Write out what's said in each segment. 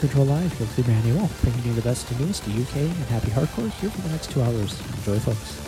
Control Live with Lee Manuel, bringing you the best and newest UK and happy hardcore here for the next two hours. Enjoy, folks.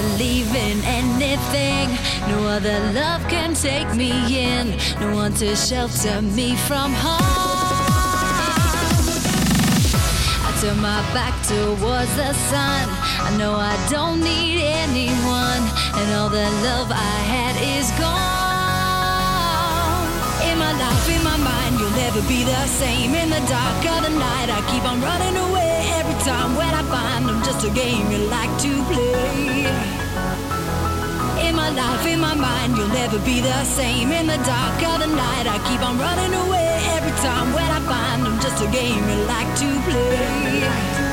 believe in anything. No other love can take me in. No one to shelter me from harm. I turn my back towards the sun. I know I don't need anyone, and all the love I had is gone. In my life, in my mind, you'll never be the same. In the dark of the night, I keep on running away every time when I find I'm just a game you like to play. In my life, in my mind, you'll never be the same. In the dark of the night, I keep on running away. Every time when I find I'm just a game you like to play.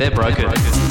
They're broken. Not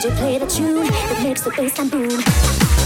DJ, play the tune that makes the bassline boom.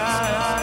yeah.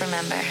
Remember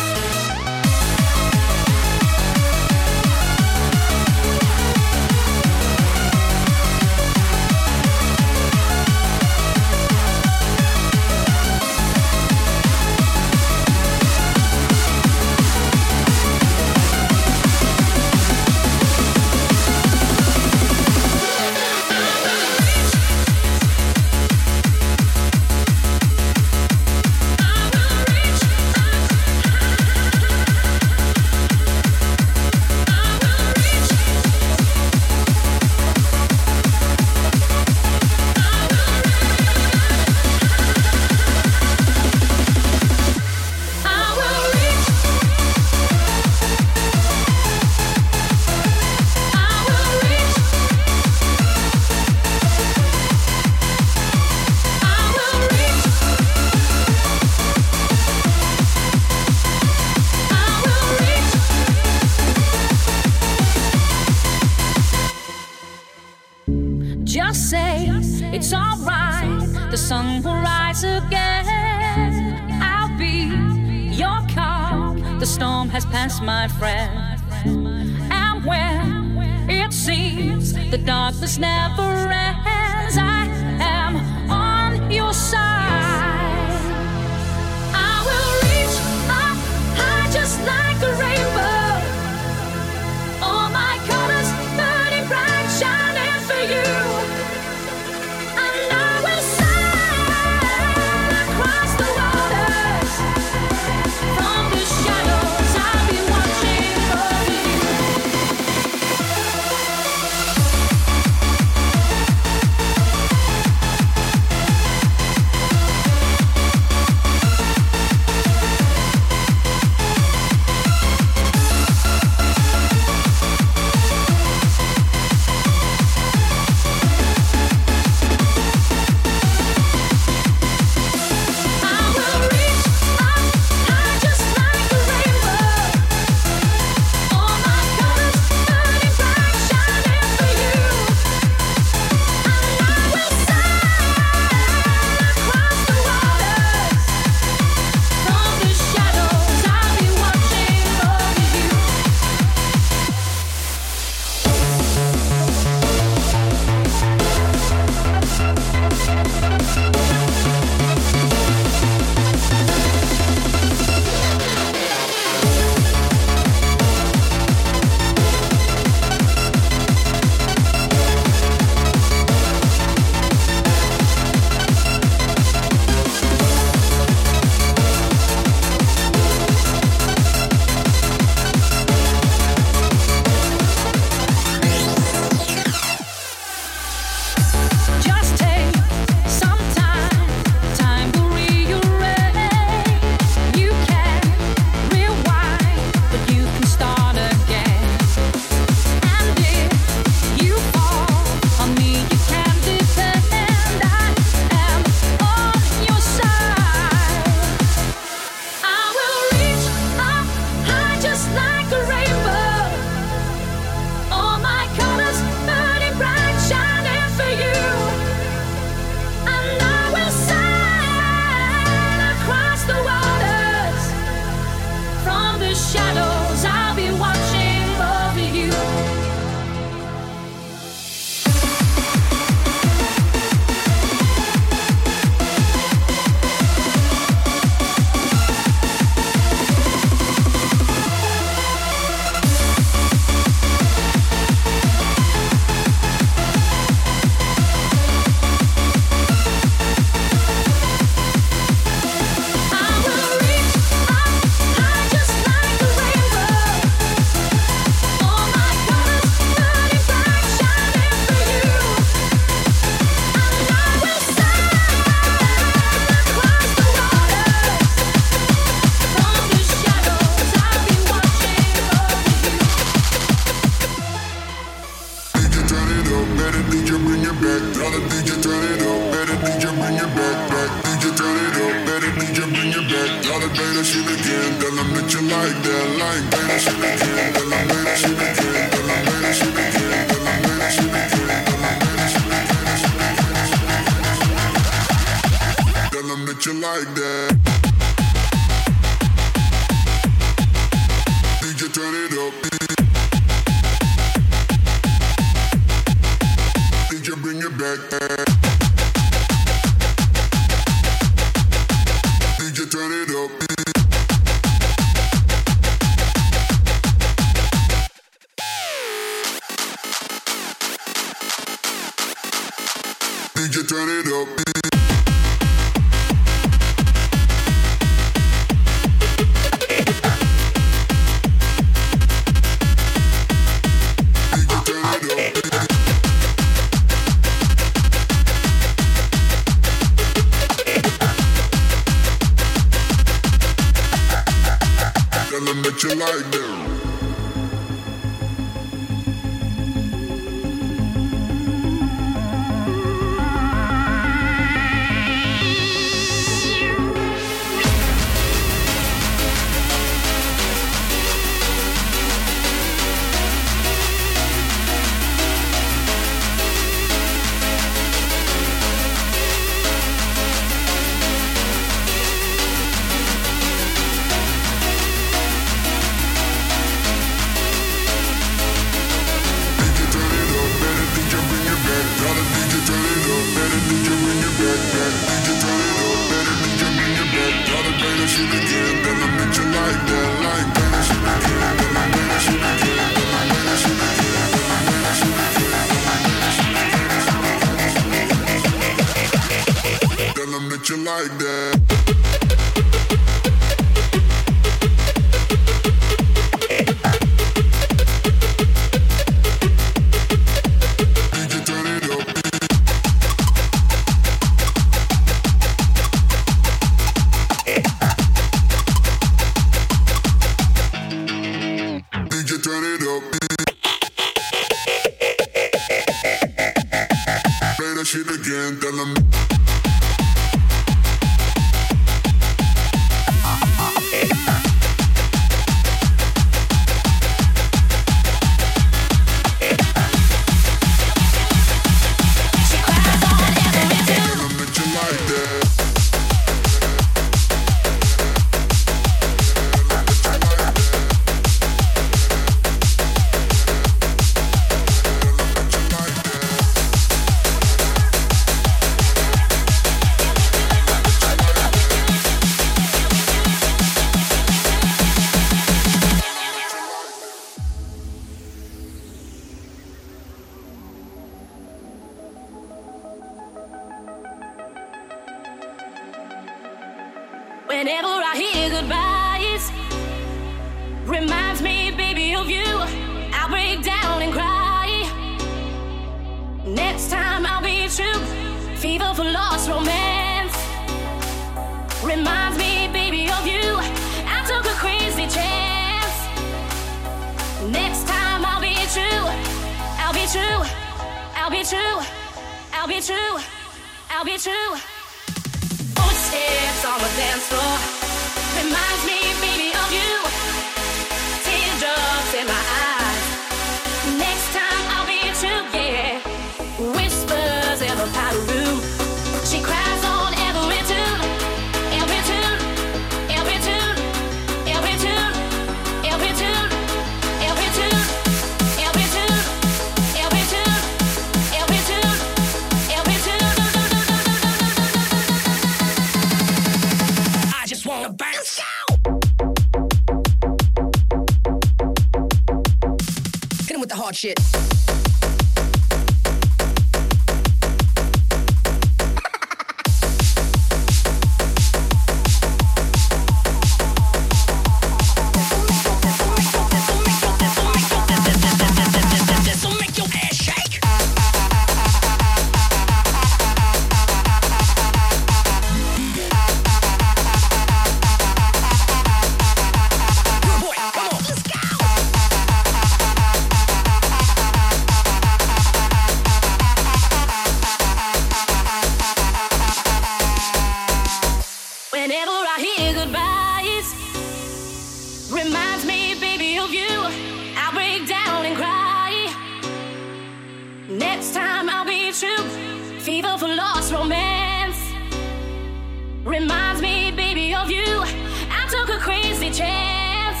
Reminds me, baby, of you. I took a crazy chance.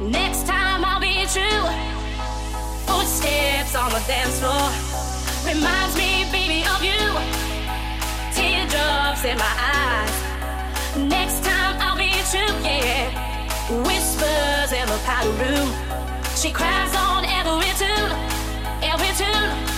Next time I'll be true. Footsteps on the dance floor. Reminds me, baby, of you. Teardrops in my eyes. Next time I'll be true, yeah. Whispers in the powder room. She cries on every tune, every tune.